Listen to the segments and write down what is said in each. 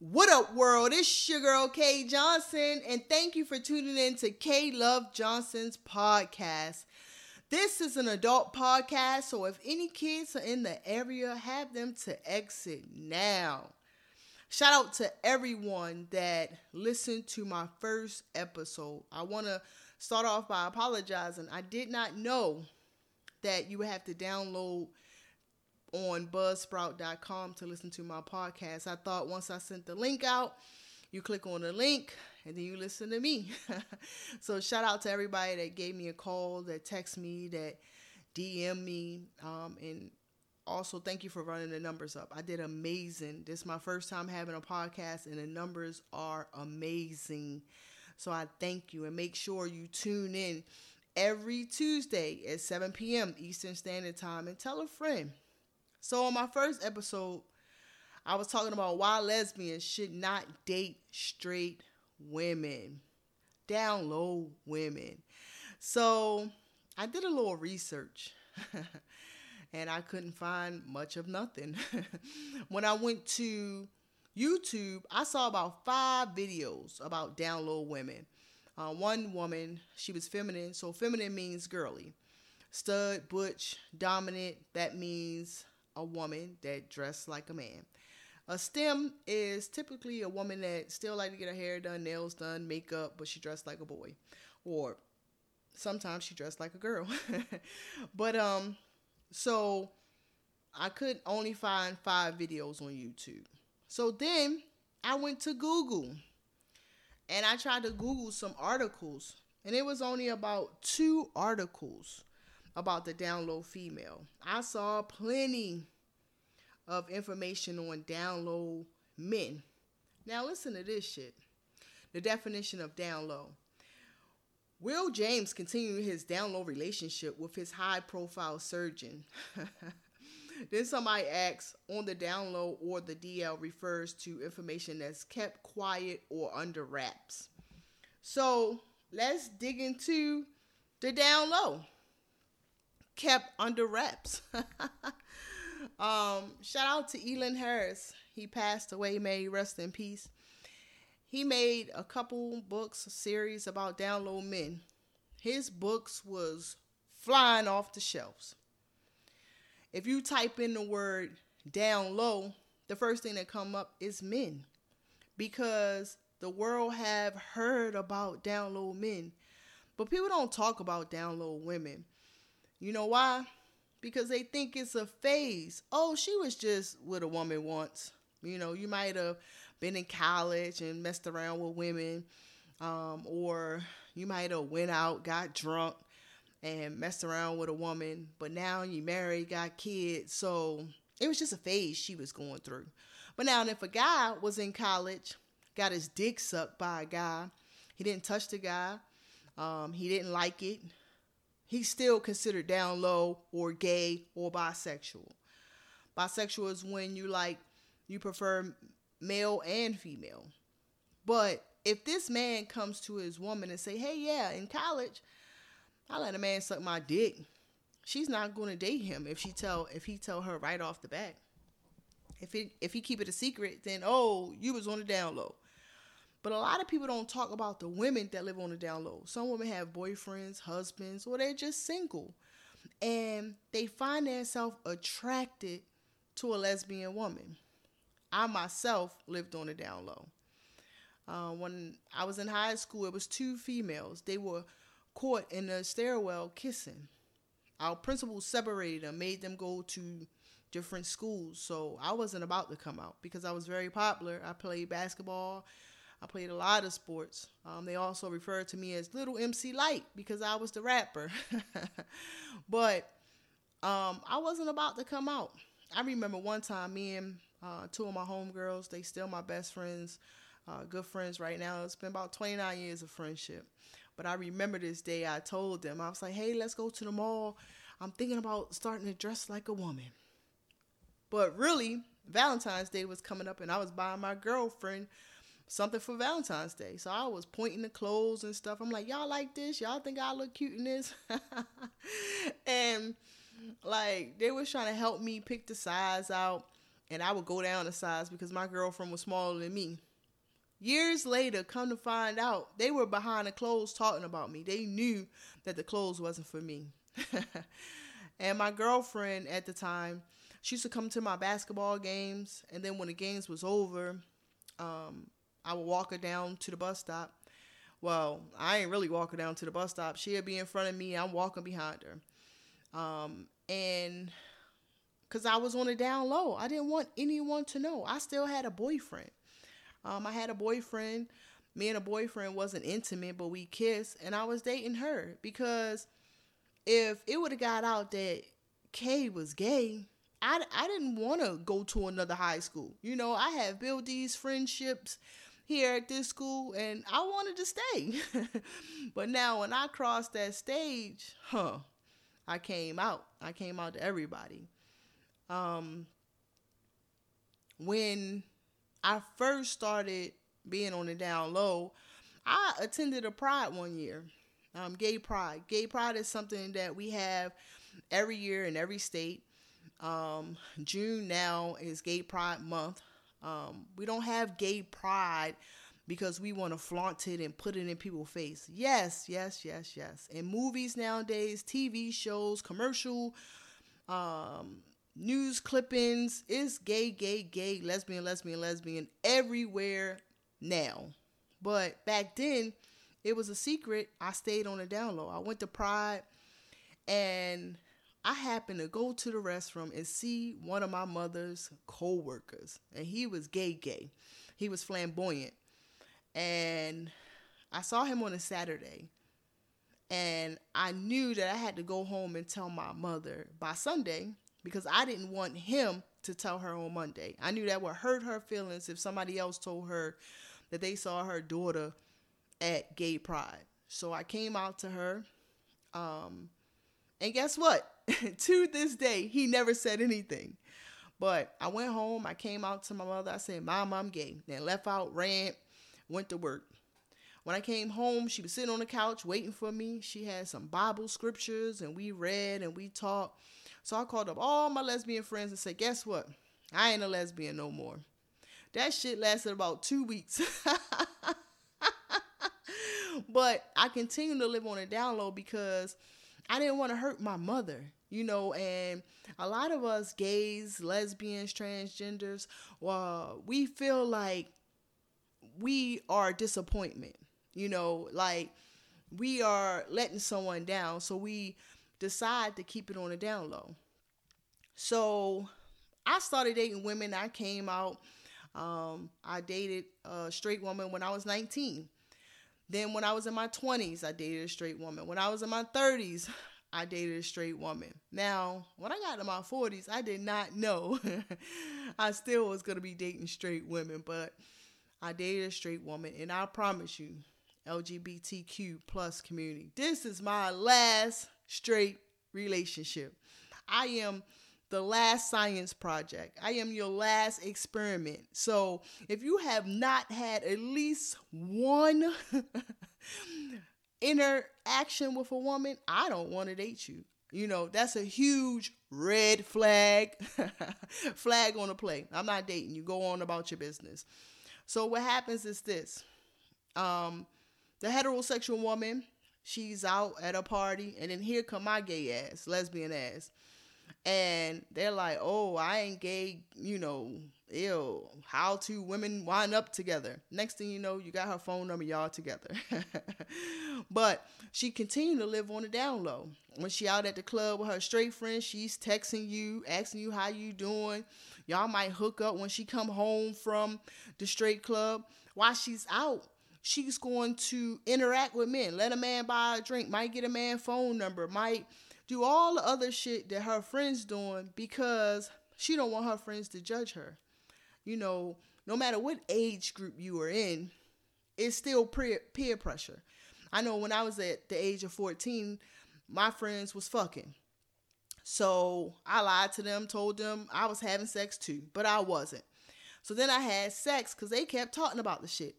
What up, world? It's your girl Kay Johnson, and thank you for tuning in to K Love Johnson's podcast. This is an adult podcast, so if any kids are in the area, have them to exit now. Shout out to everyone that listened to my first episode. I want to start off by apologizing. I did not know that you would have to download on buzzsprout.com to listen to my podcast. I thought once I sent the link out, you click on the link and then you listen to me. so shout out to everybody that gave me a call, that text me, that DM me, um, and also thank you for running the numbers up. I did amazing. This is my first time having a podcast, and the numbers are amazing. So I thank you and make sure you tune in every Tuesday at 7 p.m. Eastern Standard Time and tell a friend. So, on my first episode, I was talking about why lesbians should not date straight women, down low women. So, I did a little research and I couldn't find much of nothing. when I went to YouTube, I saw about five videos about down low women. Uh, one woman, she was feminine, so feminine means girly. Stud, butch, dominant, that means a woman that dressed like a man. A STEM is typically a woman that still like to get her hair done, nails done, makeup, but she dressed like a boy. Or sometimes she dressed like a girl. but um so I could only find 5 videos on YouTube. So then I went to Google and I tried to Google some articles and it was only about two articles about the down low female. I saw plenty of information on down low men. Now listen to this shit. The definition of down low. Will James continue his down low relationship with his high profile surgeon? then somebody asks on the down low or the DL refers to information that's kept quiet or under wraps. So let's dig into the down low kept under wraps. um, shout out to Elon Harris. He passed away. May rest in peace. He made a couple books, a series about down low men. His books was flying off the shelves. If you type in the word down low, the first thing that come up is men. Because the world have heard about down low men. But people don't talk about down low women. You know why? Because they think it's a phase. Oh, she was just with a woman once. You know, you might have been in college and messed around with women, um, or you might have went out, got drunk, and messed around with a woman. But now you married, got kids, so it was just a phase she was going through. But now, if a guy was in college, got his dick sucked by a guy, he didn't touch the guy, um, he didn't like it, he's still considered down low or gay or bisexual. Bisexual is when you like you prefer male and female. But if this man comes to his woman and say, "Hey, yeah, in college, I let a man suck my dick," she's not going to date him if she tell if he tell her right off the bat. If it if he keep it a secret, then oh, you was on the down low. But a lot of people don't talk about the women that live on the down low. Some women have boyfriends, husbands, or they're just single. And they find themselves attracted to a lesbian woman. I myself lived on the down low. Uh, when I was in high school, it was two females. They were caught in the stairwell kissing. Our principal separated them, made them go to different schools. So I wasn't about to come out because I was very popular. I played basketball, I played a lot of sports. Um, they also referred to me as Little MC Lyte because I was the rapper. but um, I wasn't about to come out. I remember one time, me and uh, two of my homegirls, they still my best friends, uh, good friends right now. It's been about 29 years of friendship. But I remember this day I told them, I was like, hey, let's go to the mall. I'm thinking about starting to dress like a woman. But really, Valentine's Day was coming up and I was buying my girlfriend something for Valentine's Day. So I was pointing the clothes and stuff. I'm like, y'all like this? Y'all think I look cute in this? and like they was trying to help me pick the size out. and I would go down a size because my girlfriend was smaller than me. Years later, come to find out, they were behind the clothes talking about me. They knew that the clothes wasn't for me. and my girlfriend at the time, she used to come to my basketball games, and then when the games was over, um, I would walk her down to the bus stop. Well, I ain't really walking down to the bus stop. She'd be in front of me. I'm walking behind her. Um, and because I was on a down low, I didn't want anyone to know. I still had a boyfriend. Um, I had a boyfriend. Me and a boyfriend wasn't intimate, but we kissed, and I was dating her because if it would have got out that Kay was gay, I, I didn't want to go to another high school. You know, I have built these friendships here at this school and I wanted to stay. but now when I crossed that stage, huh, I came out. I came out to everybody. Um, when I first started being on the down low, I attended a pride one year. Um, gay pride. Gay pride is something that we have every year in every state. Um, June now is Gay Pride Month. Um, we don't have Gay Pride because we want to flaunt it and put it in people's face. Yes, yes, yes, yes. In movies nowadays, TV shows, commercial, um, news clippings, it's gay, gay, gay, lesbian, lesbian, lesbian everywhere now. But back then, it was a secret. I stayed on the down low. I went to Pride and I happened to go to the restroom and see one of my mother's co-workers. And he was gay gay. He was flamboyant. And I saw him on a Saturday. And I knew that I had to go home and tell my mother by Sunday because I didn't want him to tell her on Monday. I knew that would hurt her feelings if somebody else told her that they saw her daughter at Gay Pride. So I came out to her. Um, and guess what? to this day, he never said anything. But I went home. I came out to my mother. I said, Mom, I'm gay. Then left out, ran, went to work. When I came home, she was sitting on the couch waiting for me. She had some Bible scriptures and we read and we talked. So I called up all my lesbian friends and said, Guess what? I ain't a lesbian no more. That shit lasted about two weeks. but I continued to live on a down low because I didn't want to hurt my mother, you know, and a lot of us gays, lesbians, transgenders, well, we feel like we are disappointment, you know, like we are letting someone down. So we decide to keep it on a down low. So I started dating women. I came out. Um, I dated a straight woman when I was 19. Then when I was in my 20s, I dated a straight woman. When I was in my 30s, I dated a straight woman. Now, when I got to my 40s, I did not know I still was going to be dating straight women, but I dated a straight woman, and I promise you, LGBTQ plus community, this is my last straight relationship. I am the last science project. I am your last experiment. So if you have not had at least one interaction with a woman, I don't want to date you. You know, that's a huge red flag. flag on the play. I'm not dating you. Go on about your business. So what happens is this. Um, the heterosexual woman, she's out at a party, and then here come my gay ass, lesbian ass and they're like, "Oh, I ain't gay," you know. Ew, how two women wind up together. Next thing you know, you got her phone number, y'all together. but she continued to live on the down low. When she out at the club with her straight friends, she's texting you, asking you how you doing. Y'all might hook up when she come home from the straight club. While she's out, she's going to interact with men. Let a man buy a drink, might get a man phone number, might do all the other shit that her friends doing because she don't want her friends to judge her. You know, no matter what age group you are in, it's still peer, pressure. I know when I was at the age of 14, my friends was fucking. So I lied to them, told them I was having sex too, but I wasn't. So then I had sex because they kept talking about the shit.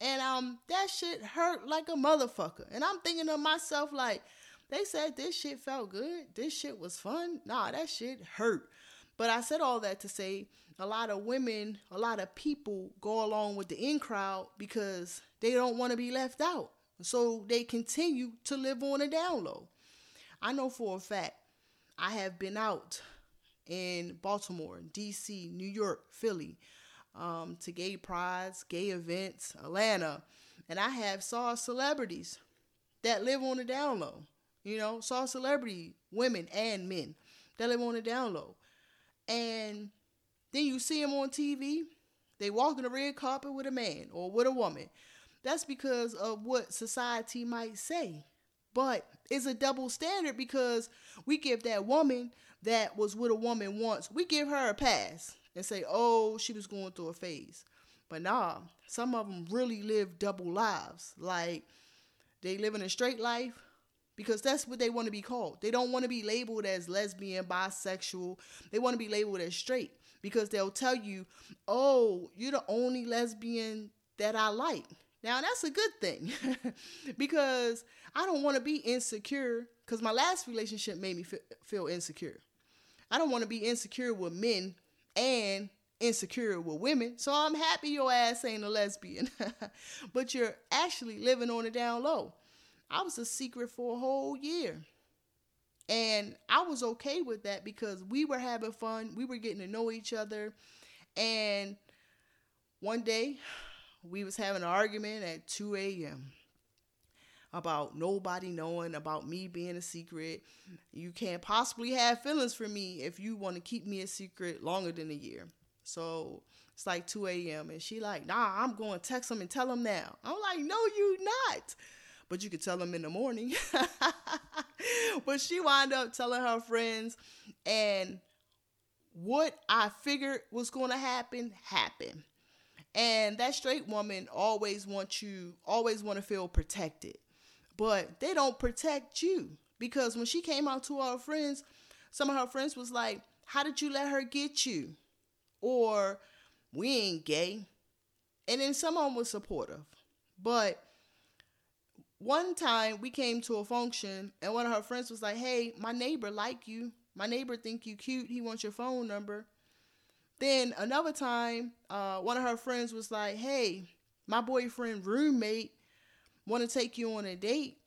And um that shit hurt like a motherfucker. And I'm thinking to myself like, they said this shit felt good. This shit was fun. Nah, that shit hurt. But I said all that to say a lot of women, a lot of people go along with the in crowd because they don't want to be left out. So they continue to live on a down low. I know for a fact I have been out in Baltimore, DC, New York, Philly, um, to gay prides, gay events, Atlanta, and I have saw celebrities that live on the down low. You know, saw celebrity women and men that live on the down low. And then you see them on TV, they walk in the red carpet with a man or with a woman. That's because of what society might say. But it's a double standard because we give that woman that was with a woman once, we give her a pass and say, oh, she was going through a phase. But nah, some of them really live double lives. Like they live in a straight life because that's what they want to be called. They don't want to be labeled as lesbian, bisexual. They want to be labeled as straight because they'll tell you, oh, you're the only lesbian that I like. Now, that's a good thing because I don't want to be insecure because my last relationship made me feel insecure. I don't want to be insecure with men and insecure with women. So I'm happy your ass ain't a lesbian. but you're actually living on the down low. I was a secret for a whole year. And I was okay with that because we were having fun. We were getting to know each other. And one day we was having an argument at 2 a.m. about nobody knowing about me being a secret. You can't possibly have feelings for me if you want to keep me a secret longer than a year. So it's like 2 a.m. and she like, nah, I'm going to text him and tell him now. I'm like, no, you not but you could tell them in the morning. but she wound up telling her friends, and what I figured was going to happen happened. And that straight woman always wants you, always want to feel protected, but they don't protect you because when she came out to her friends, some of her friends was like, "How did you let her get you?" Or we ain't gay. And then someone was supportive. But one time we came to a function and one of her friends was like, "Hey, my neighbor like you. My neighbor think you cute. He wants your phone number." Then another time, uh, one of her friends was like, "Hey, my boyfriend roommate want to take you on a date."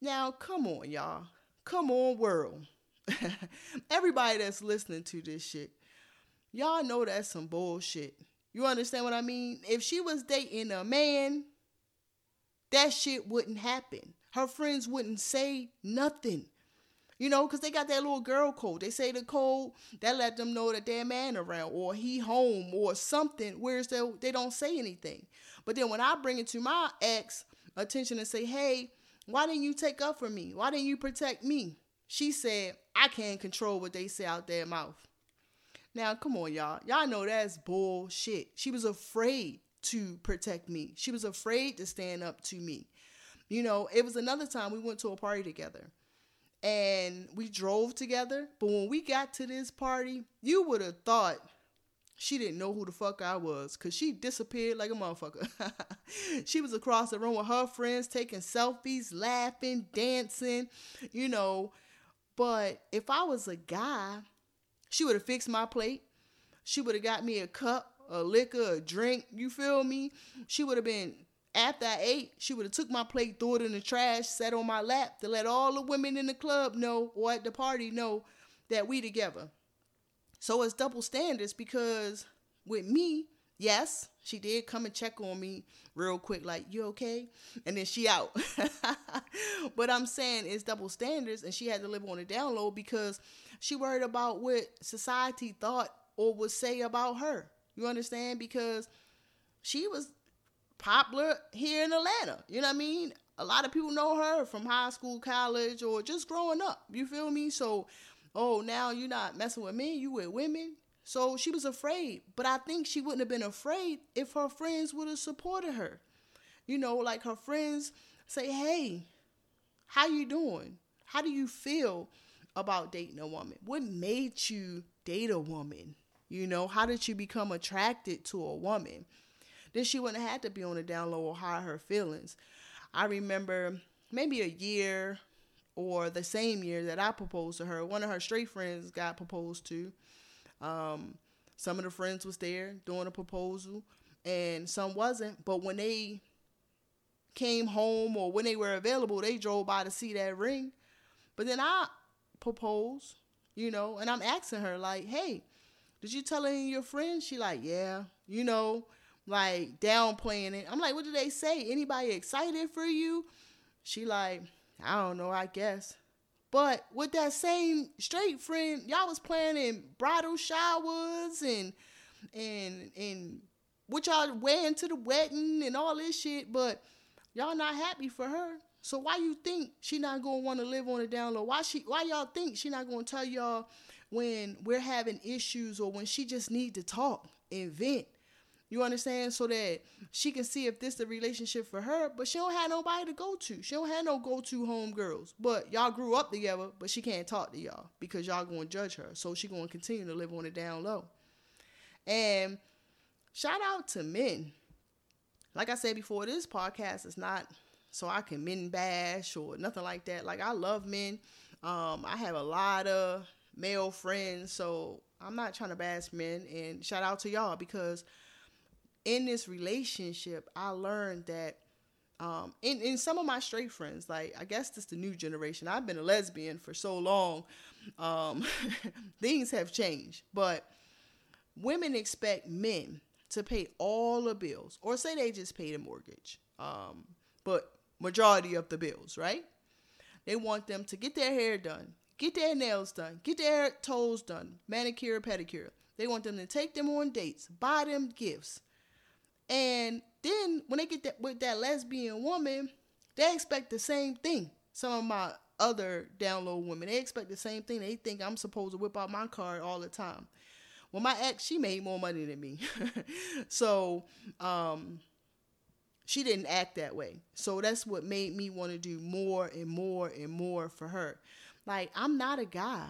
Now, come on, y'all. Come on, world. Everybody that's listening to this shit, y'all know that's some bullshit. You understand what I mean? If she was dating a man that shit wouldn't happen. Her friends wouldn't say nothing. You know, because they got that little girl code. They say the code that let them know that their man around or he home or something, whereas they, they don't say anything. But then when I bring it to my ex attention and say, hey, why didn't you take up for me? Why didn't you protect me? She said, I can't control what they say out their mouth. Now, come on, y'all. Y'all know that's bullshit. She was afraid to protect me. She was afraid to stand up to me. You know, it was another time we went to a party together and we drove together. But when we got to this party, you would have thought she didn't know who the fuck I was because she disappeared like a motherfucker. she was across the room with her friends taking selfies, laughing, dancing, you know. But if I was a guy, she would have fixed my plate. She would have got me a cup a liquor, a drink, you feel me? She would have been after I ate, she would have took my plate, threw it in the trash, sat on my lap to let all the women in the club know or at the party know that we together. So it's double standards because with me, yes, she did come and check on me real quick, like, you okay? And then she out. but I'm saying it's double standards and she had to live on the down low because she worried about what society thought or would say about her. You understand? Because she was popular here in Atlanta. You know what I mean? A lot of people know her from high school, college, or just growing up. You feel me? So, oh, now you're not messing with men, you with women. So she was afraid. But I think she wouldn't have been afraid if her friends would have supported her. You know, like her friends say, hey, how you doing? How do you feel about dating a woman? What made you date a woman? You know, how did she become attracted to a woman? Then she wouldn't have had to be on the down low or hide her feelings. I remember maybe a year or the same year that I proposed to her, one of her straight friends got proposed to. Um, some of the friends was there doing a proposal, and some wasn't. But when they came home or when they were available, they drove by to see that ring. But then I proposed, you know, and I'm asking her like, "Hey, did you tell any of your friends?" She like, "Yeah," you know, like downplaying it. I'm like, "What did they say? Anybody excited for you?" She like, "I don't know, I guess." But with that same straight friend, y'all was planning bridal showers and and and what y'all wearing to the wedding and all this shit, but y'all not happy for her. So why you think she not gonna want to live on the down low? Why she why y'all think she not gonna tell y'all when we're having issues or when she just need to talk and vent? You understand? So that she can see if this the relationship for her, but she don't have nobody to go to. She don't have no go to home girls. But y'all grew up together, but she can't talk to y'all because y'all gonna judge her. So she gonna continue to live on the down low. And shout out to men. Like I said before, this podcast is not so I can men bash or nothing like that. Like I love men. Um, I have a lot of male friends, so I'm not trying to bash men. And shout out to y'all because in this relationship, I learned that um, in, some of my straight friends, like I guess this the new generation. I've been a lesbian for so long. Um, things have changed, but women expect men to pay all the bills, or say they just pay the mortgage, um, but majority of the bills, right? They want them to get their hair done, get their nails done, get their toes done, manicure, pedicure. They want them to take them on dates, buy them gifts and then when they get that with that lesbian woman, they expect the same thing. Some of my other down low women, they expect the same thing. They think I'm supposed to whip out my card all the time. Well, my ex, she made more money than me. so, um, she didn't act that way. So that's what made me want to do more and more and more for her. Like, I'm not a guy.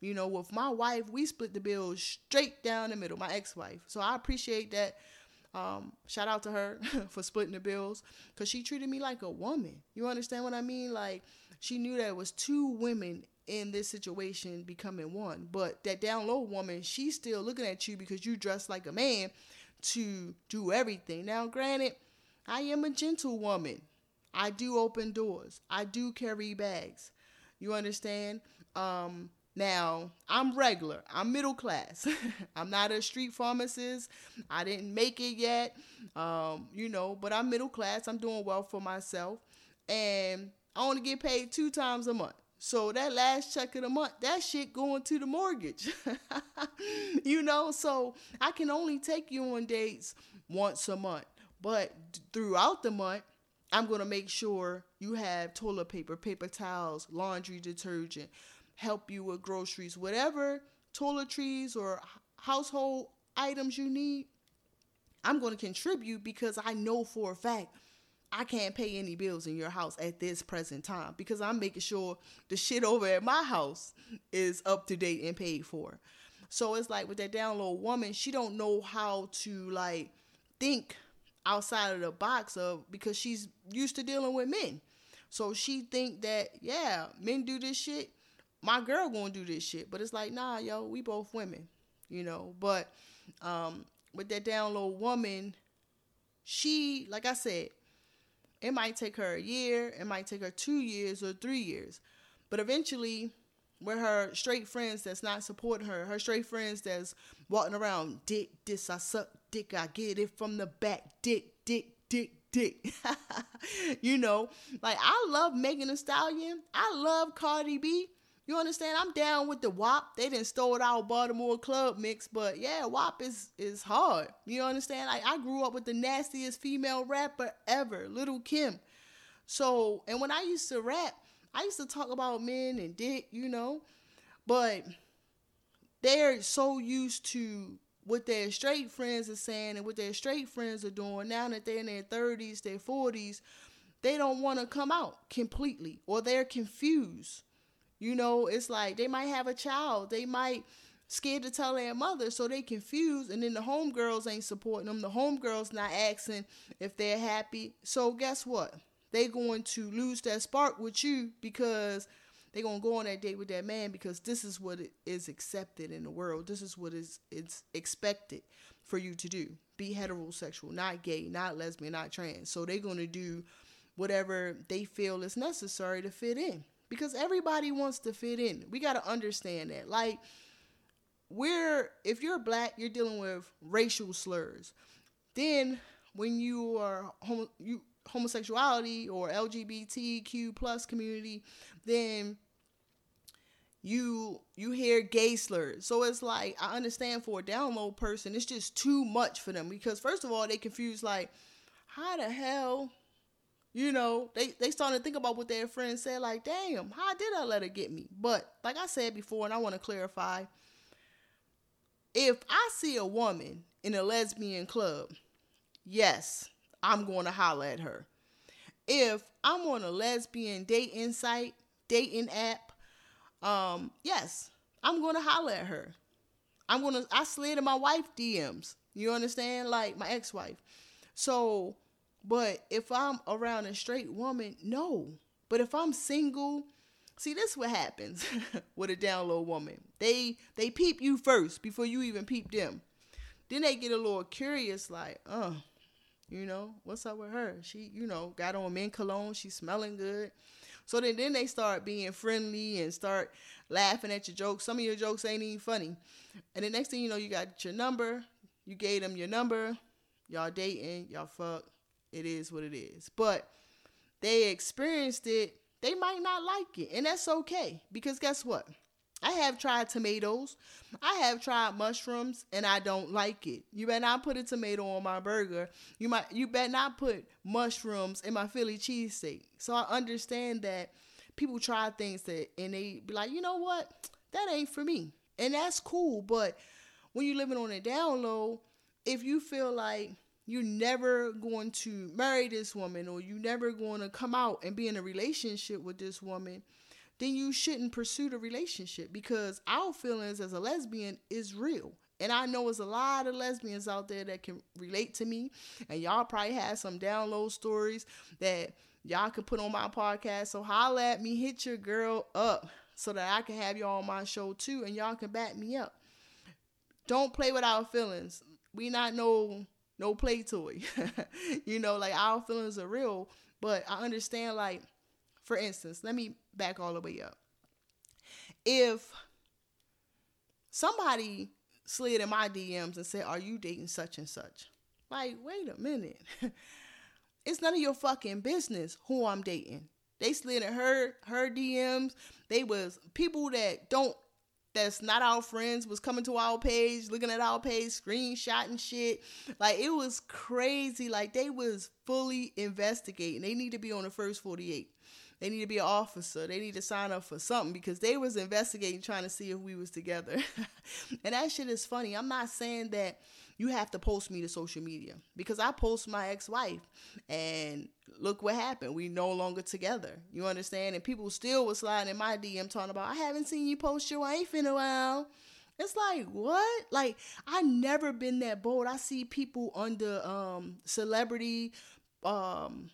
You know, with my wife, we split the bills straight down the middle, my ex wife. So I appreciate that um, shout out to her for splitting the bills because she treated me like a woman. You understand what I mean? Like she knew that it was two women in this situation becoming one. But that down low woman, she's still looking at you because you dress like a man to do everything. Now, granted, I am a gentle woman. I do open doors. I do carry bags. You understand? Um, now, I'm regular. I'm middle class. I'm not a street pharmacist. I didn't make it yet. Um, you know, but I'm middle class. I'm doing well for myself. And I only get paid two times a month. So that last check of the month, that shit going to the mortgage. you know, so I can only take you on dates once a month. But throughout the month, I'm going to make sure you have toilet paper, paper towels, laundry detergent, help you with groceries, whatever toiletries or household items you need, I'm going to contribute because I know for a fact I can't pay any bills in your house at this present time because I'm making sure the shit over at my house is up to date and paid for. So it's like with that down low woman, she don't know how to like think outside of the box of because she's used to dealing with men. So she think that yeah, men do this shit my girl gonna do this shit. But it's like, nah, yo, we both women, you know. But um, with that down low woman, she, like I said, it might take her a year, it might take her two years or three years. But eventually, with her straight friends that's not supporting her, her straight friends that's walking around, dick, this, I suck dick, I get it from the back, dick, dick, dick, dick. you know, like I love Megan Thee Stallion. I love Cardi B. You understand? I'm down with the WAP. They didn't stole our Baltimore club mix, but yeah, WAP is is hard. You understand? Like I grew up with the nastiest female rapper ever, Lil' Kim. So, and when I used to rap, I used to talk about men and dick, you know, but they're so used to what their straight friends are saying and what their straight friends are doing now that they're in their 30s, their 40s, they don't want to come out completely or they're confused you know, it's like they might have a child. They might scared to tell their mother, so they confused, and then the homegirls ain't supporting them. The homegirls not asking if they're happy. So guess what? They going to lose that spark with you because they gonna go on that date with that man because this is what is accepted in the world. This is what is it's expected for you to do. Be heterosexual, not gay, not lesbian, not trans. So they're gonna do whatever they feel is necessary to fit in because everybody wants to fit in. We got to understand that. Like, we're, if you're black, you're dealing with racial slurs. Then, when you are homo, you, homosexuality or LGBTQ plus community, then you you hear gay slurs. So it's like I understand for a down low person, it's just too much for them because first of all, they confuse like, how the hell you know, they they starting to think about what their friends said, like, damn, how did I let her get me? But like I said before, and I want to clarify, if I see a woman in a lesbian club, yes, I'm going to holler at her. If I'm on a lesbian dating site, dating app, um, yes, I'm to holler at her. I'm to, I slid in my wife DMs. You understand? Like my ex wife. So but if I'm around a straight woman, no. But if I'm single, see this what happens with a down low woman. They they peep you first before you even peep them. Then they get a little curious, like, uh, you know, what's up with her? She, you know, got on men cologne, she's smelling good. So then, then they start being friendly and start laughing at your jokes. Some of your jokes ain't even funny. And the next thing you know, you got your number. You gave them your number. Y'all dating. Y'all fuck it is what it is. But they experienced it, they might not like it. And that's okay. Because guess what? I have tried tomatoes. I have tried mushrooms and I don't like it. You better not put a tomato on my burger. You might you better not put mushrooms in my Philly cheesesteak. So I understand that people try things that and they be like, you know what? That ain't for me. And that's cool. But when you're living on a down low, if you feel like you're never going to marry this woman or you're never going to come out and be in a relationship with this woman, then you shouldn't pursue the relationship because our feelings as a lesbian is real. And I know there's a lot of lesbians out there that can relate to me. And y'all probably have some down low stories that y'all can put on my podcast. So holla at me, hit your girl up so that I can have y'all on my show too and y'all can back me up. Don't play with our feelings. We not no no play toy. you know, like our feelings are real, but I understand like for instance, let me back all the way up. If somebody slid in my DMs and said, "Are you dating such and such?" Like, wait a minute. it's none of your fucking business who I'm dating. They slid in her her DMs. They was people that don't that's not our friends was coming to our page, looking at our page, screenshotting shit. Like it was crazy. Like they was fully investigating. They need to be on the first 48. They need to be an officer. They need to sign up for something because they was investigating trying to see if we was together. and that shit is funny. I'm not saying that you have to post me to social media because I post my ex-wife and look what happened. We no longer together. You understand? And people still was sliding in my DM talking about, I haven't seen you post your wife in a while. It's like, what? Like, I never been that bold. I see people under um celebrity um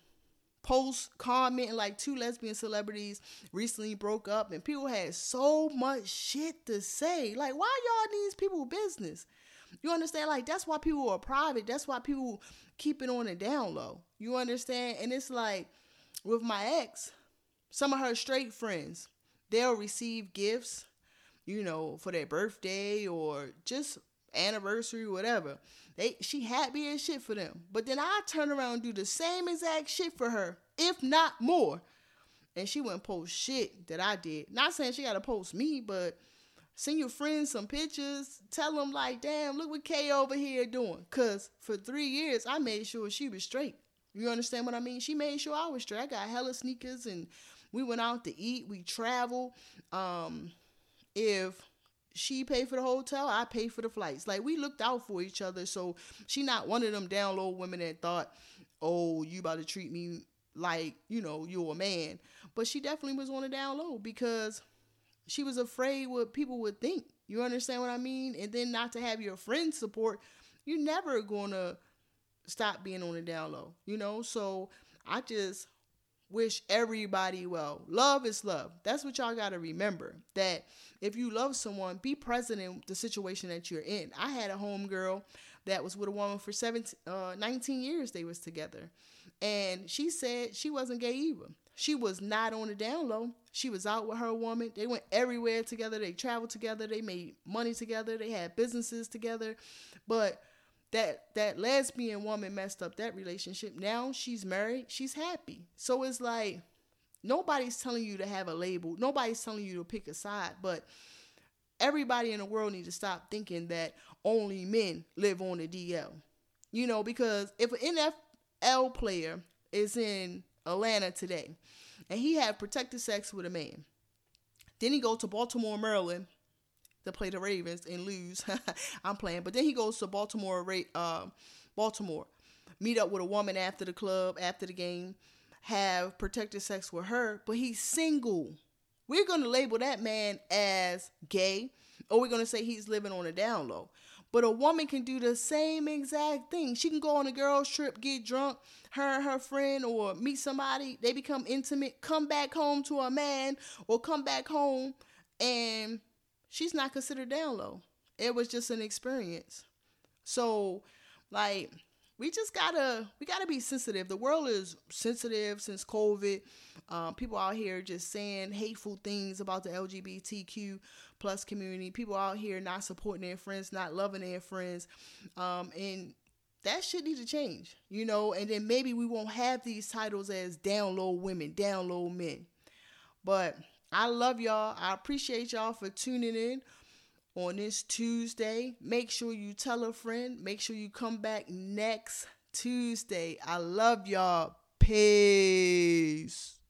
post commenting like two lesbian celebrities recently broke up and people had so much shit to say. Like, why y'all these people business? You understand? Like that's why people are private. That's why people keep it on the down low. You understand? And it's like with my ex, some of her straight friends, they'll receive gifts, you know, for their birthday or just anniversary, whatever. They she happy as shit for them. But then I turn around and do the same exact shit for her, if not more. And she wouldn't post shit that I did. Not saying she gotta post me, but send your friends some pictures. Tell them like, damn, look what Kay over here doing. Cause for three years I made sure she was straight. You understand what I mean? She made sure I was straight. I got hella sneakers and we went out to eat. We travel. Um, if she paid for the hotel, I paid for the flights. Like we looked out for each other. So she not one of them down low women that thought, oh, you about to treat me like, you know, you're a man. But she definitely was on the down low because she was afraid what people would think. You understand what I mean? And then not to have your friends support, you're never gonna stop being on the down low, you know? So I just wish everybody well. Love is love. That's what y'all got to remember. That if you love someone, be present in the situation that you're in. I had a homegirl that was with a woman for 17, uh, 19 years they was together. And she said she wasn't gay either. She was not on the down low. She was out with her woman. They went everywhere together. They traveled together. They made money together. They had businesses together. But that that lesbian woman messed up that relationship. Now she's married. She's happy. So it's like nobody's telling you to have a label. Nobody's telling you to pick a side, but everybody in the world needs to stop thinking that only men live on the DL. You know, because if an NFL player is in Atlanta today and he had protected sex with a man, then he go to Baltimore, Maryland to play the Ravens and lose. I'm playing, but then he goes to Baltimore, uh, Baltimore, meet up with a woman after the club, after the game, have protected sex with her, but he's single. We're gonna label that man as gay, or we're gonna say he's living on a down low. But a woman can do the same exact thing. She can go on a girls' trip, get drunk, her and her friend, or meet somebody, they become intimate, come back home to a man, or come back home and she's not considered down low. It was just an experience. So, like, we just gotta we gotta be sensitive. The world is sensitive since COVID. Um, people out here just saying hateful things about the LGBTQ plus community. People out here not supporting their friends, not loving their friends, um, and that shit need to change, you know. And then maybe we won't have these titles as down low women, down low men. But I love y'all. I appreciate y'all for tuning in on this Tuesday. Make sure you tell a friend. Make sure you come back next Tuesday. I love y'all. Peace.